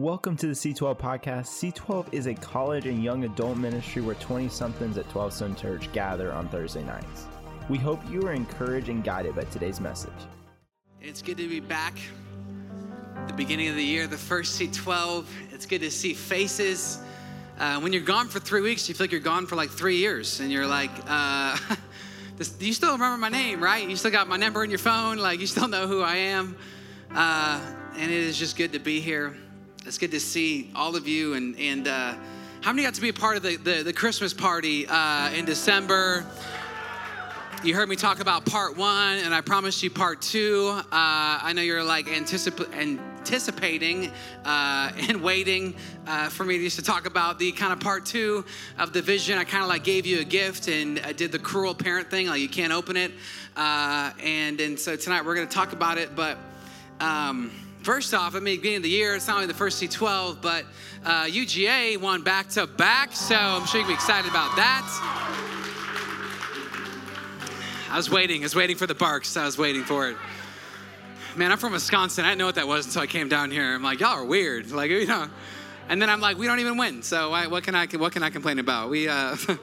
Welcome to the C12 podcast. C12 is a college and young adult ministry where 20 somethings at 12 Stone Church gather on Thursday nights. We hope you are encouraged and guided by today's message. It's good to be back. The beginning of the year, the first C12. It's good to see faces. Uh, when you're gone for three weeks, you feel like you're gone for like three years, and you're like, uh, this, you still remember my name, right? You still got my number in your phone, like you still know who I am. Uh, and it is just good to be here. It's good to see all of you. And, and uh, how many got to be a part of the, the, the Christmas party uh, in December? You heard me talk about part one, and I promised you part two. Uh, I know you're like anticip- anticipating uh, and waiting uh, for me just to talk about the kind of part two of the vision. I kind of like gave you a gift and I did the cruel parent thing, like you can't open it. Uh, and, and so tonight we're going to talk about it, but. Um, First off, I mean, beginning of the year, it's not only the first C12, but uh, UGA won back to back, so I'm sure you can be excited about that. I was waiting, I was waiting for the barks, I was waiting for it. Man, I'm from Wisconsin. I didn't know what that was until I came down here. I'm like, y'all are weird, like you know. And then I'm like, we don't even win, so I, what can I what can I complain about? We uh, the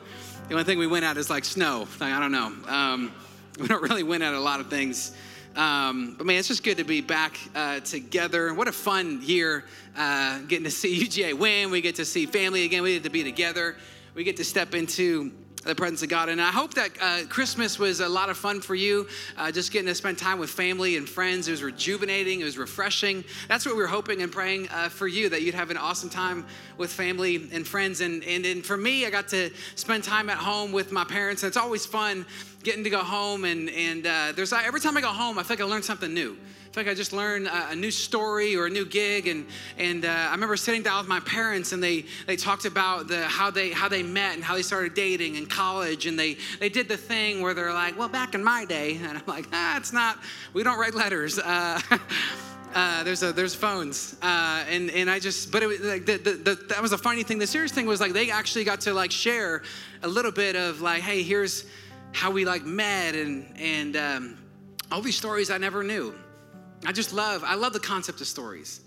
only thing we win at is like snow. Like, I don't know. Um, we don't really win at a lot of things. Um, but man, it's just good to be back uh, together. What a fun year uh, getting to see UGA win. We get to see family again. We get to be together. We get to step into the presence of God. And I hope that uh, Christmas was a lot of fun for you, uh, just getting to spend time with family and friends. It was rejuvenating, it was refreshing. That's what we were hoping and praying uh, for you, that you'd have an awesome time with family and friends. And, and, and for me, I got to spend time at home with my parents. And it's always fun getting to go home. And, and uh, there's every time I go home, I feel like I learn something new I feel like I just learned a, a new story or a new gig. And, and uh, I remember sitting down with my parents and they, they talked about the, how, they, how they met and how they started dating in college. And they, they did the thing where they're like, well, back in my day. And I'm like, ah, it's not, we don't write letters. Uh, Uh, there's a, there's phones, uh, and and I just, but it was like the, the, the, that was a funny thing. The serious thing was like they actually got to like share a little bit of like, hey, here's how we like met, and and um, all these stories I never knew. I just love, I love the concept of stories.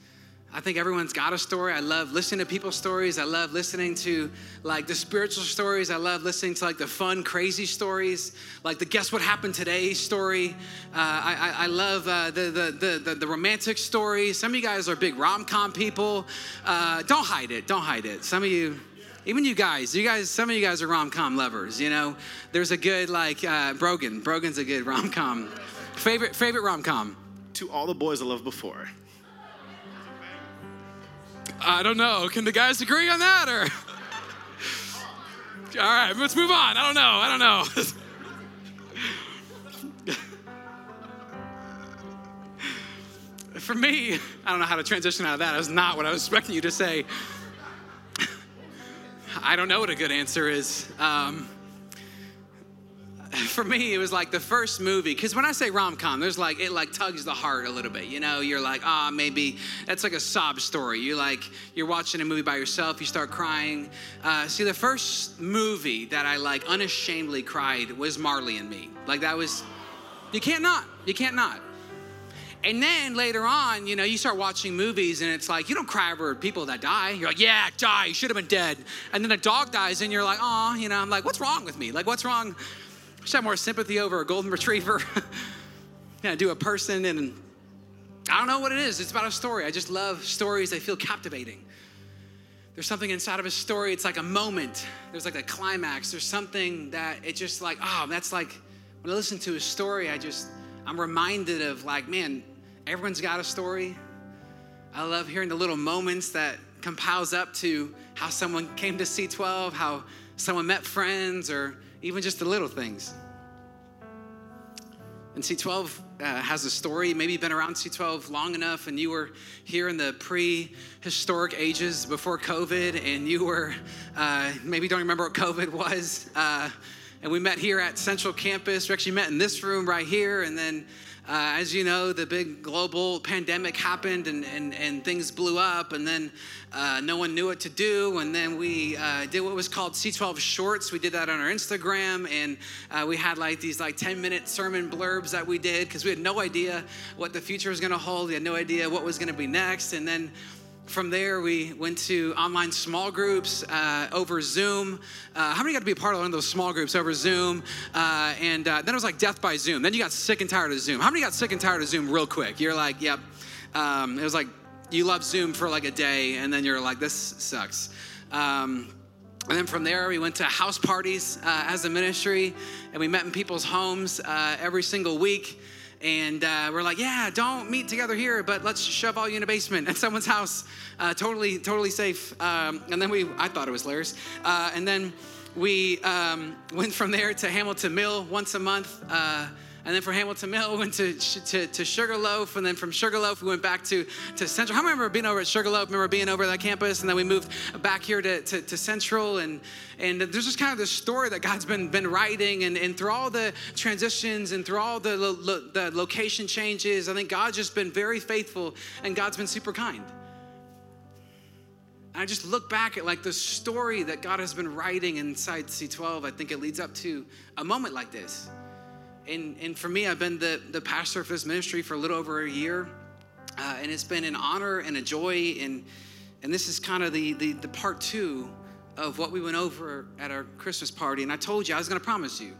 I think everyone's got a story. I love listening to people's stories. I love listening to like the spiritual stories. I love listening to like the fun, crazy stories, like the guess what happened today story. Uh, I, I, I, love uh, the, the, the, the, romantic stories. Some of you guys are big rom com people. Uh, don't hide it. Don't hide it. Some of you, even you guys, you guys, some of you guys are rom com lovers. You know, there's a good like uh, Brogan. Brogan's a good rom com. Favorite favorite rom com to all the boys I loved before? I don't know. Can the guys agree on that or? All right, let's move on. I don't know. I don't know. For me, I don't know how to transition out of that. That was not what I was expecting you to say. I don't know what a good answer is. Um, for me, it was like the first movie. Because when I say rom com, there's like it like tugs the heart a little bit. You know, you're like, ah, oh, maybe that's like a sob story. You like you're watching a movie by yourself, you start crying. Uh, see, the first movie that I like unashamedly cried was Marley and Me. Like that was, you can't not, you can't not. And then later on, you know, you start watching movies and it's like, you don't cry over people that die. You're like, yeah, die, you should have been dead. And then a dog dies and you're like, oh, you know, I'm like, what's wrong with me? Like, what's wrong? I should have more sympathy over a golden retriever. yeah, do a person and I don't know what it is. It's about a story. I just love stories. They feel captivating. There's something inside of a story. It's like a moment. There's like a climax. There's something that it's just like, oh, that's like when I listen to a story, I just I'm reminded of like, man, everyone's got a story. I love hearing the little moments that compiles up to how someone came to C12, how someone met friends, or even just the little things. And C12 uh, has a story. Maybe you've been around C12 long enough and you were here in the prehistoric ages before COVID, and you were uh, maybe don't remember what COVID was. Uh, and we met here at Central Campus. We actually met in this room right here, and then uh, as you know, the big global pandemic happened and, and, and things blew up, and then uh, no one knew what to do. And then we uh, did what was called C12 Shorts. We did that on our Instagram, and uh, we had like these like 10 minute sermon blurbs that we did because we had no idea what the future was going to hold. We had no idea what was going to be next. And then from there, we went to online small groups uh, over Zoom. Uh, how many got to be a part of one of those small groups over Zoom? Uh, and uh, then it was like death by Zoom. Then you got sick and tired of Zoom. How many got sick and tired of Zoom real quick? You're like, yep. Um, it was like you love Zoom for like a day, and then you're like, this sucks. Um, and then from there, we went to house parties uh, as a ministry, and we met in people's homes uh, every single week and uh, we're like, yeah, don't meet together here, but let's shove all you in a basement at someone's house, uh, totally, totally safe. Um, and then we, I thought it was hilarious. Uh, and then we um, went from there to Hamilton Mill once a month. And then from Hamilton Mill, we went to, to, to Sugarloaf. And then from Sugarloaf, we went back to, to Central. I remember being over at Sugarloaf, remember being over at that campus. And then we moved back here to, to, to Central. And, and there's just kind of this story that God's been, been writing. And, and through all the transitions and through all the, lo, the location changes, I think God's just been very faithful and God's been super kind. And I just look back at like the story that God has been writing inside C12. I think it leads up to a moment like this and, and for me, I've been the, the pastor of this ministry for a little over a year. Uh, and it's been an honor and a joy. And, and this is kind of the, the, the part two of what we went over at our Christmas party. And I told you, I was going to promise you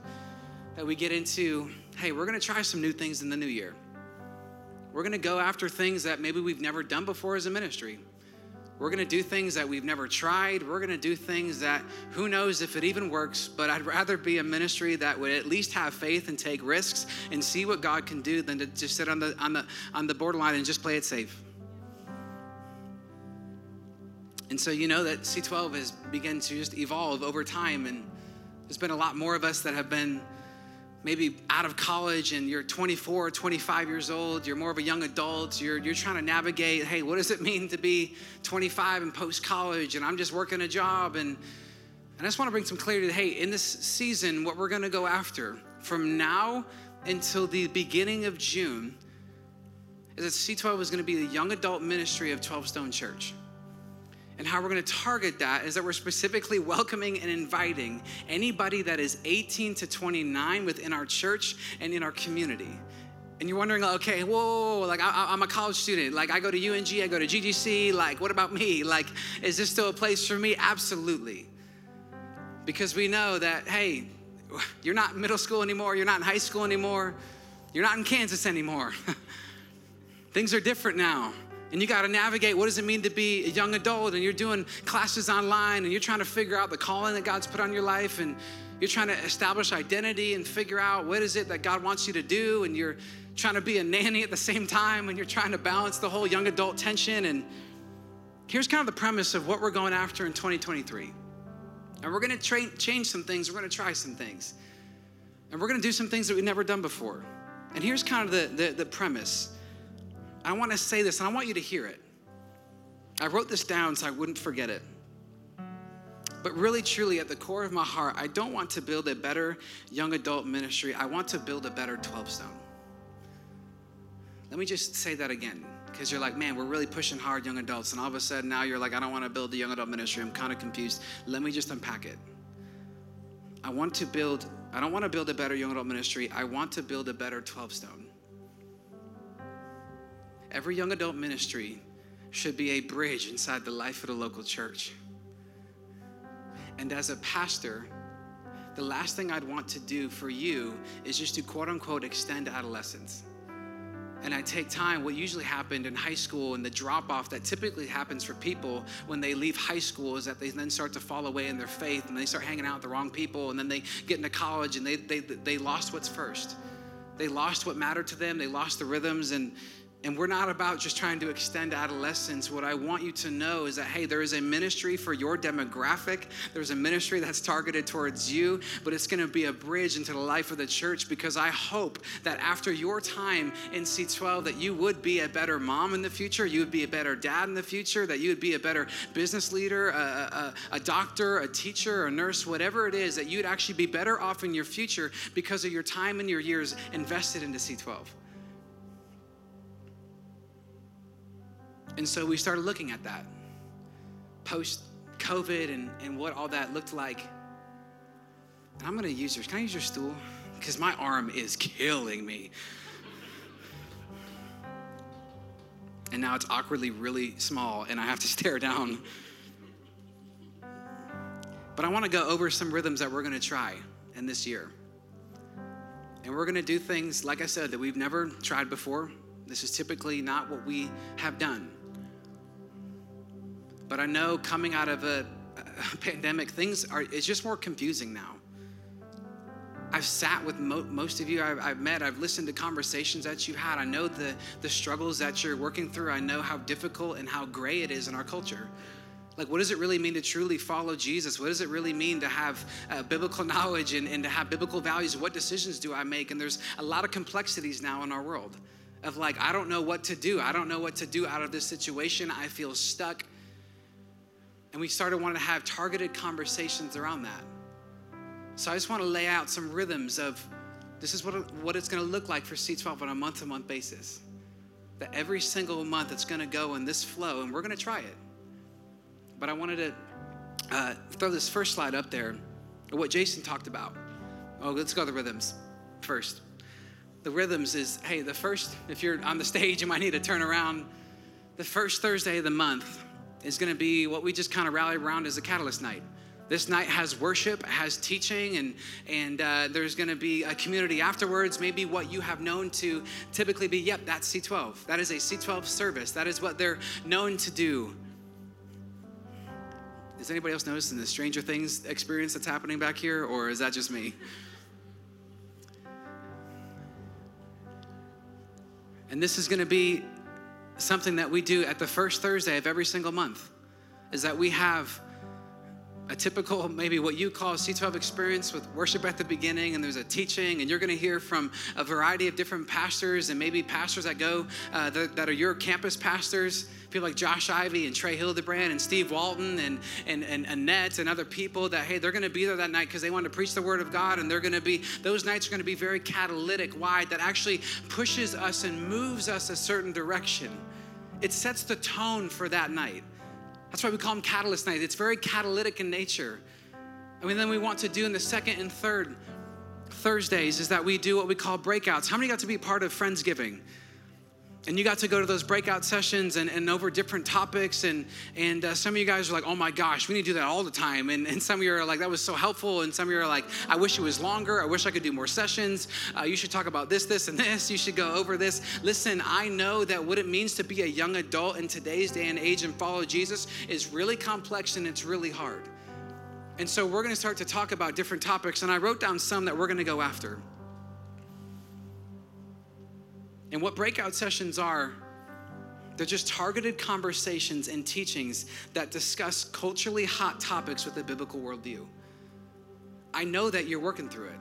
that we get into, hey, we're going to try some new things in the new year. We're going to go after things that maybe we've never done before as a ministry. We're going to do things that we've never tried. We're going to do things that who knows if it even works, but I'd rather be a ministry that would at least have faith and take risks and see what God can do than to just sit on the on the on the borderline and just play it safe. And so you know that C12 has begun to just evolve over time and there's been a lot more of us that have been maybe out of college and you're 24 or 25 years old you're more of a young adult you're, you're trying to navigate hey what does it mean to be 25 and post college and i'm just working a job. And, and i just want to bring some clarity to hey in this season what we're going to go after from now until the beginning of june is that c12 is going to be the young adult ministry of 12 stone church and how we're going to target that is that we're specifically welcoming and inviting anybody that is 18 to 29 within our church and in our community. And you're wondering, okay, whoa, like I, am a college student. Like I go to UNG, I go to GGC. Like, what about me? Like, is this still a place for me? Absolutely. Because we know that, hey, you're not in middle school anymore, you're not in high school anymore, you're not in Kansas anymore. Things are different now and you got to navigate what does it mean to be a young adult and you're doing classes online and you're trying to figure out the calling that God's put on your life and you're trying to establish identity and figure out what is it that God wants you to do and you're trying to be a nanny at the same time and you're trying to balance the whole young adult tension. And here's kind of the premise of what we're going after in 2023 and we're going to tra- change some things we're going to try some things. And we're going to do some things that we've never done before. And here's kind of the, the, the premise I want to say this and I want you to hear it. I wrote this down so I wouldn't forget it. But really, truly, at the core of my heart, I don't want to build a better young adult ministry. I want to build a better 12 stone. Let me just say that again, because you're like, man, we're really pushing hard young adults. And all of a sudden, now you're like, I don't want to build a young adult ministry. I'm kind of confused. Let me just unpack it. I want to build, I don't want to build a better young adult ministry. I want to build a better 12 stone. Every young adult ministry should be a bridge inside the life of the local church. And as a pastor, the last thing I'd want to do for you is just to quote unquote extend adolescence. And I take time, what usually happened in high school and the drop off that typically happens for people when they leave high school is that they then start to fall away in their faith and they start hanging out with the wrong people and then they get into college and they, they, they lost what's first. They lost what mattered to them, they lost the rhythms and and we're not about just trying to extend adolescence. What I want you to know is that, hey, there is a ministry for your demographic. There's a ministry that's targeted towards you, but it's going to be a bridge into the life of the church because I hope that after your time in C12 that you would be a better mom in the future, you would be a better dad in the future, that you would be a better business leader, a, a, a doctor, a teacher, a nurse, whatever it is, that you'd actually be better off in your future because of your time and your years invested into C12. And so we started looking at that post COVID and, and what all that looked like. And I'm gonna use yours. Can I use your stool? Because my arm is killing me. And now it's awkwardly really small, and I have to stare down. But I want to go over some rhythms that we're going to try in this year. And we're going to do things, like I said, that we've never tried before. This is typically not what we have done. But I know coming out of a, a pandemic, things are, it's just more confusing now. I've sat with mo- most of you I've, I've, met. I've listened to conversations that you've had. I know the, the struggles that you're working through. I know how difficult and how gray it is in our culture. Like, what does it really mean to truly follow Jesus? What does it really mean to have uh, biblical knowledge and, and to have biblical values? What decisions do I make? And there's a lot of complexities now in our world of like, I don't know what to do. I don't know what to do out of this situation. I feel stuck. And we started wanting to have targeted conversations around that. So I just want to lay out some rhythms of this is what, what it's going to look like for C12 on a month to month basis. That every single month it's going to go in this flow, and we're going to try it. But I wanted to uh, throw this first slide up there, what Jason talked about. Oh, let's go to the rhythms first. The rhythms is hey, the first, if you're on the stage, you might need to turn around. The first Thursday of the month is going to be what we just kind of rallied around as a catalyst night. This night has worship, has teaching, and and uh, there's going to be a community afterwards. Maybe what you have known to typically be, yep, that's C12. That is a C12 service. That is what they're known to do. Is anybody else noticing the Stranger Things experience that's happening back here, or is that just me? And this is going to be something that we do at the first Thursday of every single month is that we have a typical, maybe what you call a C12 experience with worship at the beginning, and there's a teaching, and you're going to hear from a variety of different pastors and maybe pastors that go uh, that, that, are your campus pastors. People like Josh Ivy and Trey Hildebrand and Steve Walton and, and, and Annette and other people that, hey, they're going to be there that night because they want to preach the word of God, and they're going to be, those nights are going to be very catalytic, wide, that actually pushes us and moves us a certain direction. It sets the tone for that night. That's why we call them catalyst nights. It's very catalytic in nature. I mean, then we want to do in the second and third Thursdays is that we do what we call breakouts. How many got to be part of Friendsgiving? And you got to go to those breakout sessions and, and over different topics. And and uh, some of you guys are like oh my gosh we need to do that all the time. And, and some of you are like that was so helpful. And some of you are like i wish it was longer. I wish i could do more sessions. Uh, you should talk about this this and this. You should go over this. Listen i know that what it means to be a young adult in today's day and age and follow jesus is really complex and it's really hard. And so we're going to start to talk about different topics. And i wrote down some that we're going to go after and what breakout sessions are, they're just targeted conversations and teachings that discuss culturally hot topics with a biblical worldview. I know that you're working through it.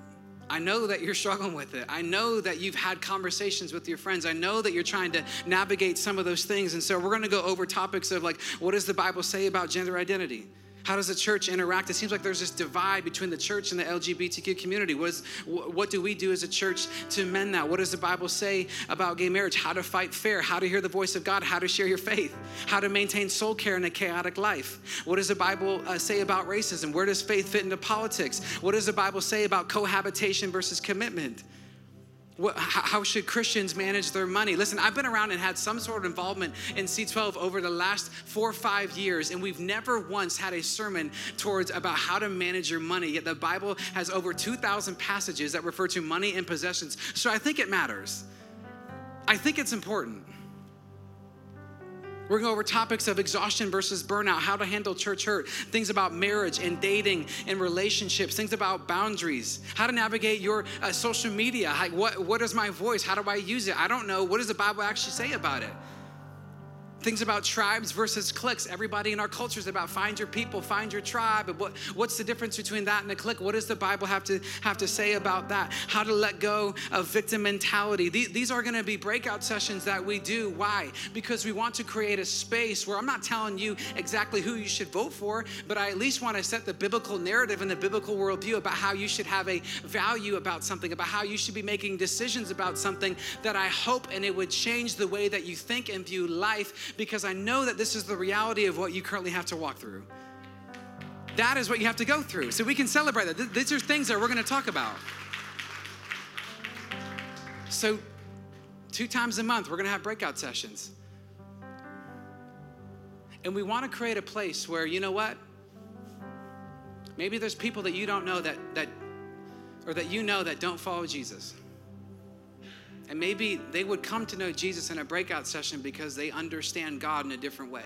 I know that you're struggling with it. I know that you've had conversations with your friends. I know that you're trying to navigate some of those things. And so we're going to go over topics of like, what does the Bible say about gender identity? How does the church interact? It seems like there's this divide between the church and the LGBTQ community. What, is, what do we do as a church to amend that? What does the Bible say about gay marriage? How to fight fair? How to hear the voice of God? How to share your faith? How to maintain soul care in a chaotic life? What does the Bible uh, say about racism? Where does faith fit into politics? What does the Bible say about cohabitation versus commitment? What, how should Christians manage their money? Listen, I've been around and had some sort of involvement in C12 over the last four or five years, and we've never once had a sermon towards about how to manage your money. Yet the Bible has over 2,000 passages that refer to money and possessions. So I think it matters. I think it's important. We're going over topics of exhaustion versus burnout, how to handle church hurt, things about marriage and dating and relationships, things about boundaries, how to navigate your uh, social media. Like, what, what is my voice? How do I use it? I don't know. What does the Bible actually say about it? Things about tribes versus cliques. Everybody in our culture is about find your people, find your tribe. What, what's the difference between that and a clique? What does the Bible have to have to say about that? How to let go of victim mentality. These, these are going to be breakout sessions that we do. Why? Because we want to create a space where I'm not telling you exactly who you should vote for, but I at least want to set the biblical narrative and the biblical worldview about how you should have a value about something, about how you should be making decisions about something that I hope and it would change the way that you think and view life because I know that this is the reality of what you currently have to walk through. That is what you have to go through. So we can celebrate that. These are things that we're going to talk about. So, two times a month, we're going to have breakout sessions. And we want to create a place where, you know what? Maybe there's people that you don't know that, that or that you know that don't follow Jesus. And maybe they would come to know Jesus in a breakout session because they understand God in a different way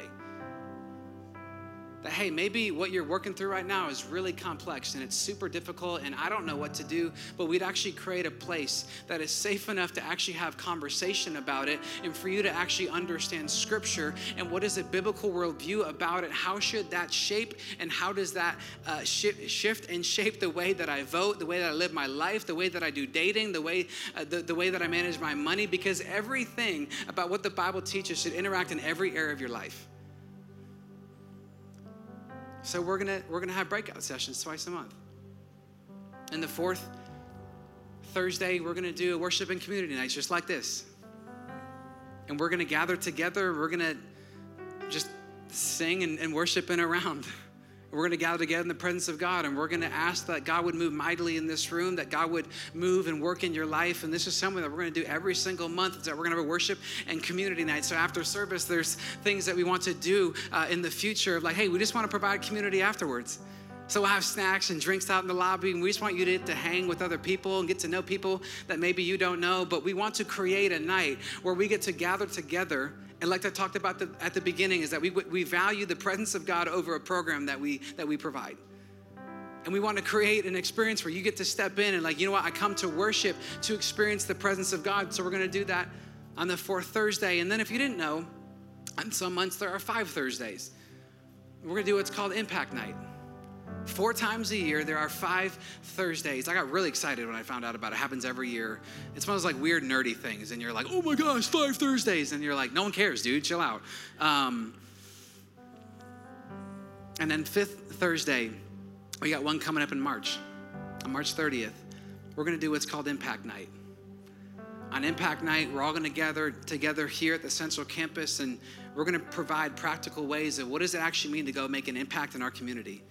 that, hey, maybe what you're working through right now is really complex and it's super difficult and I don't know what to do, but we'd actually create a place that is safe enough to actually have conversation about it and for you to actually understand scripture and what is a biblical worldview about it. How should that shape and how does that uh, sh- shift and shape the way that I vote, the way that I live my life, the way that I do dating, the way, uh, the, the way that I manage my money? Because everything about what the Bible teaches should interact in every area of your life. So we're gonna we're gonna have breakout sessions twice a month. And the fourth Thursday, we're gonna do a worship and community nights just like this. And we're gonna gather together, we're gonna just sing and, and worship and around. We're going to gather together in the presence of God and we're going to ask that God would move mightily in this room, that God would move and work in your life. And this is something that we're going to do every single month, is that we're going to have a worship and community night. So after service, there's things that we want to do uh, in the future, of like, hey, we just want to provide community afterwards. So we'll have snacks and drinks out in the lobby, and we just want you to, to hang with other people and get to know people that maybe you don't know. But we want to create a night where we get to gather together and like I talked about the, at the beginning, is that we, we value the presence of God over a program that we, that we provide. And we want to create an experience where you get to step in and, like, you know what, I come to worship to experience the presence of God. So we're going to do that on the fourth Thursday. And then, if you didn't know, on some months there are five Thursdays. We're going to do what's called Impact Night. Four times a year, there are five Thursdays. I got really excited when I found out about it. it. happens every year. It's one of those like weird nerdy things, and you're like, oh my gosh, five Thursdays. And you're like, no one cares, dude, chill out. Um, and then fifth Thursday, we got one coming up in March. On March 30th, we're gonna do what's called Impact Night. On Impact Night, we're all gonna gather together here at the Central Campus, and we're gonna provide practical ways of what does it actually mean to go make an impact in our community.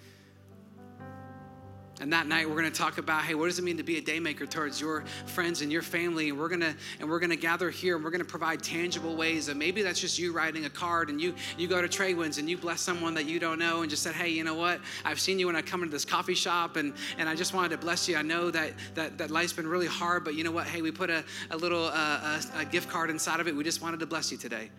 And that night we're going to talk about, hey, what does it mean to be a daymaker towards your friends and your family? And we're going to and we're going to gather here and we're going to provide tangible ways. And maybe that's just you writing a card and you you go to Traywinds and you bless someone that you don't know and just said, hey, you know what? I've seen you when I come into this coffee shop and and I just wanted to bless you. I know that that, that life's been really hard, but you know what? Hey, we put a, a little uh, a, a gift card inside of it. We just wanted to bless you today.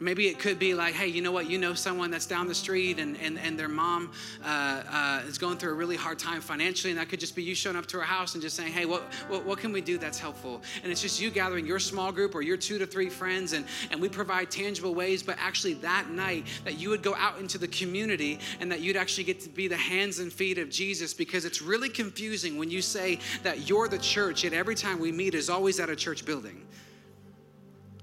Maybe it could be like, hey, you know what? You know someone that's down the street and, and, and their mom uh, uh, is going through a really hard time financially, and that could just be you showing up to her house and just saying, hey, what, what, what can we do that's helpful? And it's just you gathering your small group or your two to three friends, and, and we provide tangible ways, but actually that night that you would go out into the community and that you'd actually get to be the hands and feet of Jesus because it's really confusing when you say that you're the church, and every time we meet is always at a church building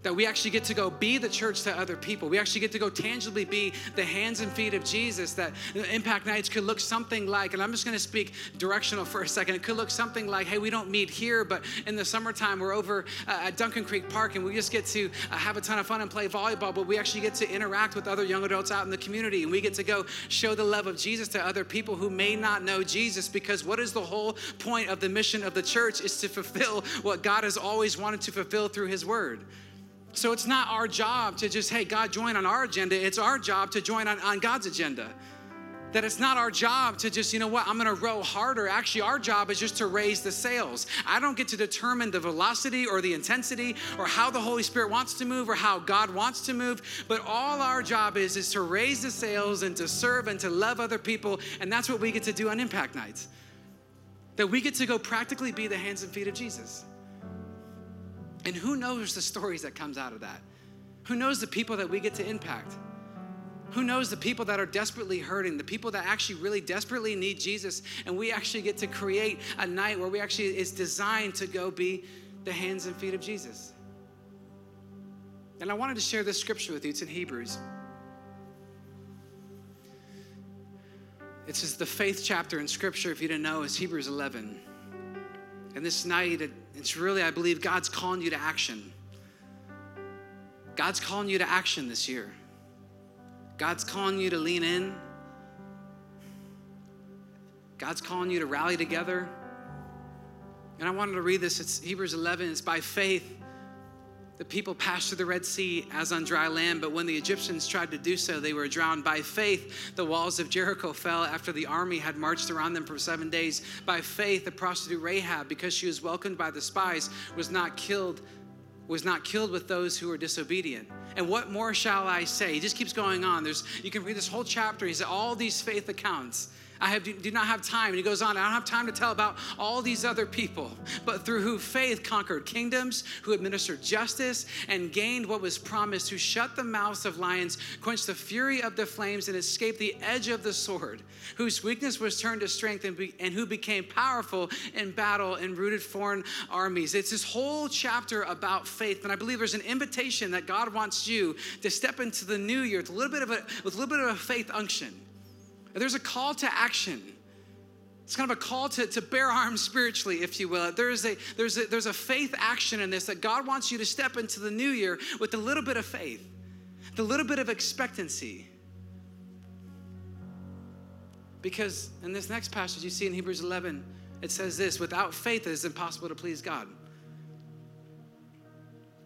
that we actually get to go be the church to other people. We actually get to go tangibly be the hands and feet of Jesus. That impact nights could look something like, and I'm just to speak directional for a second. It could look something like, hey, we don't meet here, but in the summertime we're over uh, at Duncan Creek Park and we just get to uh, have a ton of fun and play volleyball. But we actually get to interact with other young adults out in the community, and we get to go show the love of Jesus to other people who may not know Jesus. Because what is the whole point of the mission of the church is to fulfill what God has always wanted to fulfill through His Word. So it's not our job to just, hey, God, join on our agenda. It's our job to join on, on God's agenda. That it's not our job to just, you know what, I'm gonna row harder. Actually, our job is just to raise the sails. I don't get to determine the velocity or the intensity or how the Holy Spirit wants to move or how God wants to move, but all our job is is to raise the sails and to serve and to love other people. And that's what we get to do on Impact Nights. That we get to go practically be the hands and feet of Jesus. And who knows the stories that comes out of that? Who knows the people that we get to impact? Who knows the people that are desperately hurting, the people that actually really desperately need Jesus, and we actually get to create a night where we actually is designed to go be the hands and feet of Jesus. And I wanted to share this scripture with you. It's in Hebrews. It's just the faith chapter in scripture, if you didn't know, is Hebrews 11. And this night, it's really, I believe, God's calling you to action. God's calling you to action this year. God's calling you to lean in. God's calling you to rally together. And I wanted to read this. It's Hebrews 11. It's by faith The people passed through the Red Sea as on dry land, but when the Egyptians tried to do so, they were drowned. By faith, the walls of Jericho fell after the army had marched around them for seven days. By faith, the prostitute Rahab, because she was welcomed by the spies, was not killed was not killed with those who were disobedient. And what more shall I say? He just keeps going on. There's you can read this whole chapter. He said all these faith accounts. I have, do not have time. And he goes on, I don't have time to tell about all these other people, but through who faith conquered kingdoms, who administered justice and gained what was promised, who shut the mouths of lions, quenched the fury of the flames, and escaped the edge of the sword, whose weakness was turned to strength, and, be, and who became powerful in battle and routed foreign armies. It's this whole chapter about faith. And I believe there's an invitation that God wants you to step into the new year with a little bit of a, with a little bit of a faith unction there's a call to action. It's kind of a call to, to bear arms spiritually, if you will. There's a, there's, a, there's a faith action in this that God wants you to step into the new year with a little bit of faith, the little bit of expectancy. Because in this next passage you see in Hebrews 11, it says this without faith, it is impossible to please God.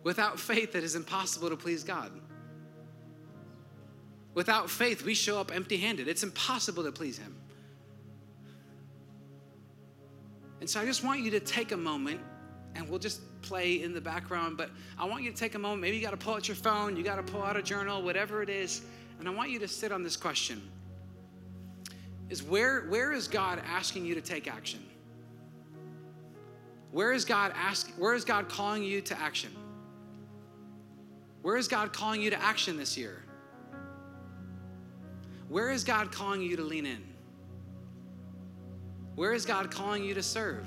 Without faith, it is impossible to please God. Without faith, we show up empty handed. It's impossible to please Him. And so I just want you to take a moment, and we'll just play in the background, but I want you to take a moment. Maybe you got to pull out your phone, you got to pull out a journal, whatever it is, and I want you to sit on this question. Is where, where is God asking you to take action? Where is God asking, where is God calling you to action? Where is God calling you to action this year? Where is God calling you to lean in? Where is God calling you to serve?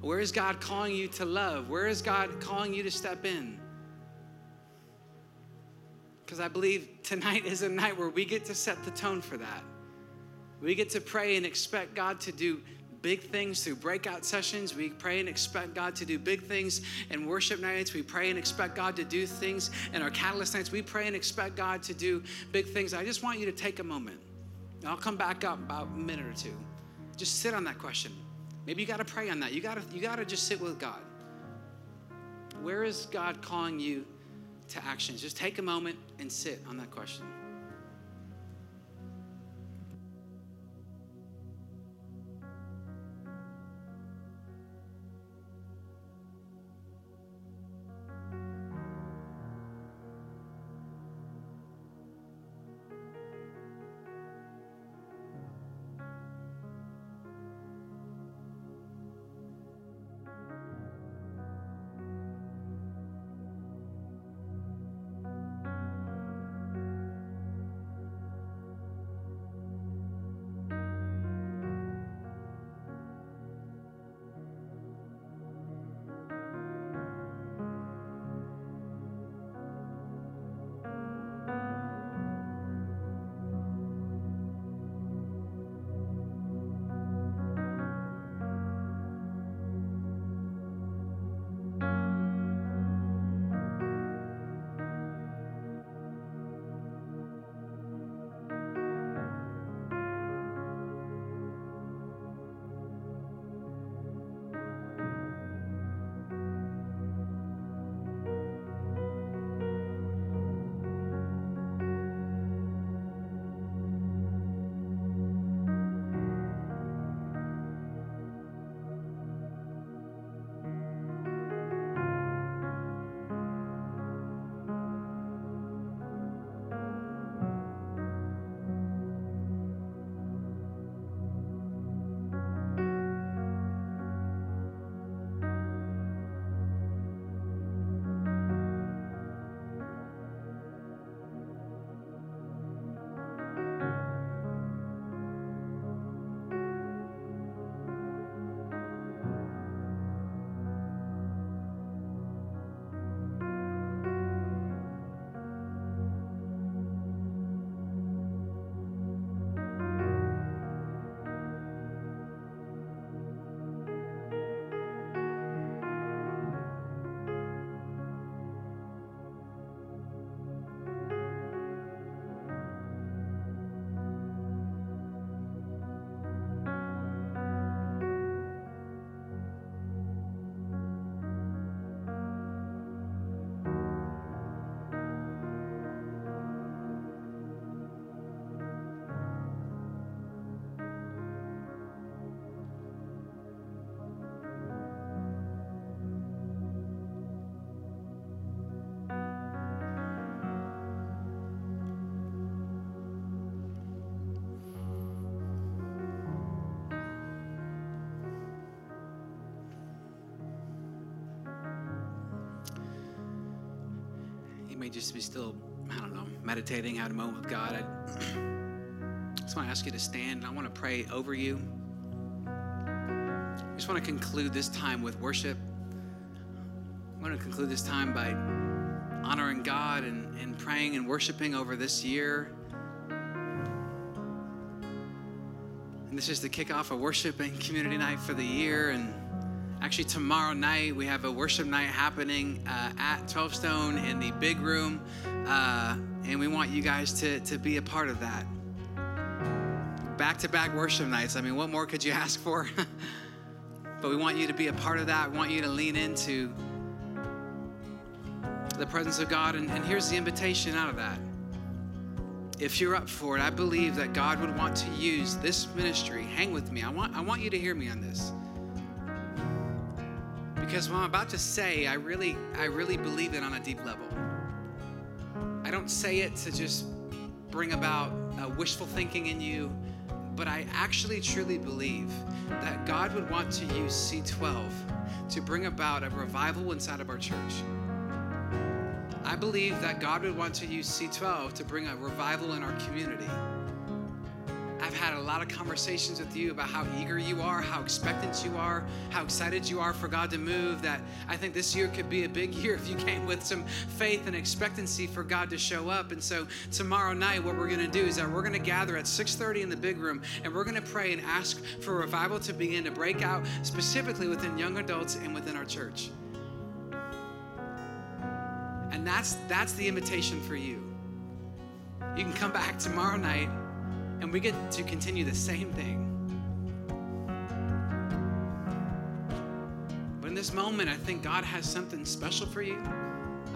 Where is God calling you to love? Where is God calling you to step in? Because I believe tonight is a night where we get to set the tone for that. We get to pray and expect God to do big things through breakout sessions. We pray and expect God to do big things in worship nights. We pray and expect God to do things in our catalyst nights. We pray and expect God to do big things. I just want you to take a moment. I'll come back up about a minute or two. Just sit on that question. Maybe you got to pray on that. You got to you got to just sit with God. Where is God calling you to actions? Just take a moment and sit on that question. May just be still, I don't know, meditating, had a moment with God, I just want to ask you to stand. And I want to pray over you. I just want to conclude this time with worship. I want to conclude this time by honoring God and, and praying and worshiping over this year. And this is the kickoff of worship and community night for the year. And actually, tomorrow night, we have a worship night happening uh, at 12 Stone in the big room. Uh, and we want you guys to, to be a part of that. Back to back worship nights. I mean, what more could you ask for? but we want you to be a part of that. We want you to lean into the presence of God. And, and here's the invitation out of that. If you're up for it, I believe that God would want to use this ministry. Hang with me. I want, I want you to hear me on this. Because what I'm about to say, I really, I really believe it on a deep level. I don't say it to just bring about wishful thinking in you, but I actually truly believe that God would want to use C12 to bring about a revival inside of our church. I believe that God would want to use C12 to bring a revival in our community. I've had a lot of conversations with you about how eager you are, how expectant you are, how excited you are for God to move. That I think this year could be a big year if you came with some faith and expectancy for God to show up. And so tomorrow night, what we're going to do is that we're going to gather at 6:30 in the big room, and we're going to pray and ask for revival to begin to break out specifically within young adults and within our church. And that's that's the invitation for you. You can come back tomorrow night and we get to continue the same thing. But in this moment, I think God has something special for you.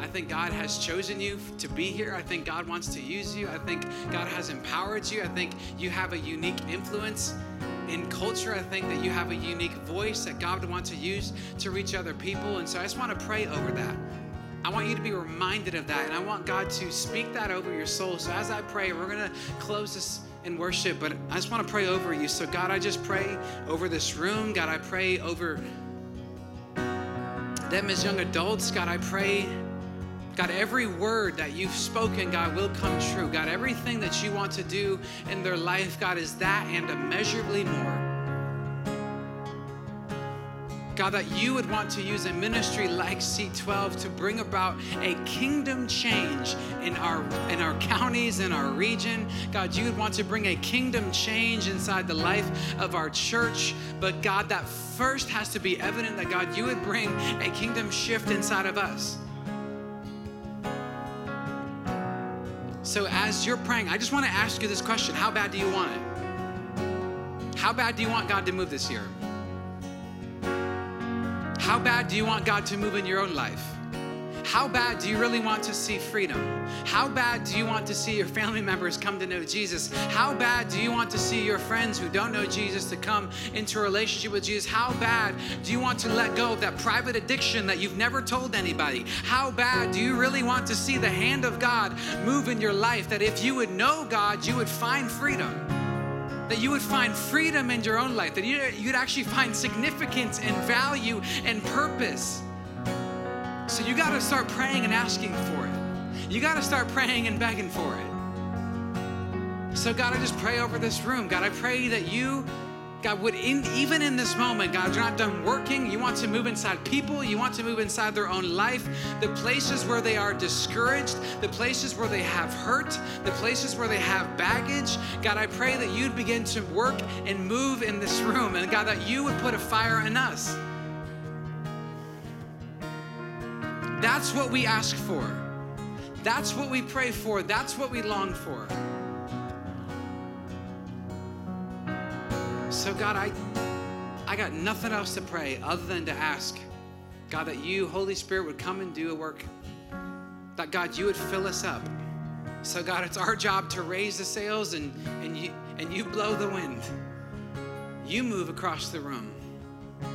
I think God has chosen you to be here. I think God wants to use you. I think God has empowered you. I think you have a unique influence in culture. I think that you have a unique voice that God would want to use to reach other people. And so I just want to pray over that. I want you to be reminded of that, and I want God to speak that over your soul. So as I pray, we're going to close this in worship, but I just want to pray over you. So, God, I just pray over this room. God, I pray over them as young adults. God, I pray. God, every word that you've spoken, God, will come true. God, everything that you want to do in their life, God, is that and immeasurably more. God, that you would want to use a ministry like C12 to bring about a kingdom change in our in our counties, in our region. God, you would want to bring a kingdom change inside the life of our church. But God, that first has to be evident that God, you would bring a kingdom shift inside of us. So as you're praying, I just want to ask you this question. How bad do you want it? How bad do you want God to move this year? How bad do you want God to move in your own life? How bad do you really want to see freedom? How bad do you want to see your family members come to know Jesus? How bad do you want to see your friends who don't know Jesus to come into a relationship with Jesus? How bad do you want to let go of that private addiction that you've never told anybody? How bad do you really want to see the hand of God move in your life that if you would know God, you would find freedom? That you would find freedom in your own life, that you'd actually find significance and value and purpose. So you got to start praying and asking for it. You got to start praying and begging for it. So, God, I just pray over this room. God, I pray that you God, would in, even in this moment, God, you're not done working. You want to move inside people. You want to move inside their own life. The places where they are discouraged, the places where they have hurt, the places where they have baggage. God, I pray that you'd begin to work and move in this room. And God, that you would put a fire in us. That's what we ask for. That's what we pray for. That's what we long for. So, God, I, I got nothing else to pray other than to ask, God, that you, Holy Spirit, would come and do a work. That, God, you would fill us up. So, God, it's our job to raise the sails and, and, you, and you blow the wind. You move across the room.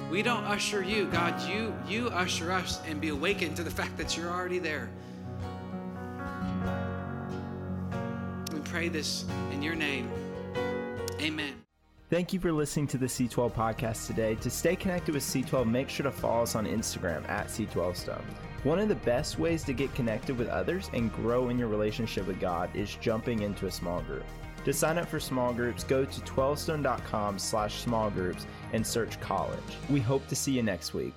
We don't usher you, God. You, you usher us and be awakened to the fact that you're already there. We pray this in your name. Amen. Thank you for listening to the C12 podcast today. To stay connected with C12, make sure to follow us on Instagram at C12Stone. One of the best ways to get connected with others and grow in your relationship with God is jumping into a small group. To sign up for small groups, go to 12stone.com slash small groups and search college. We hope to see you next week.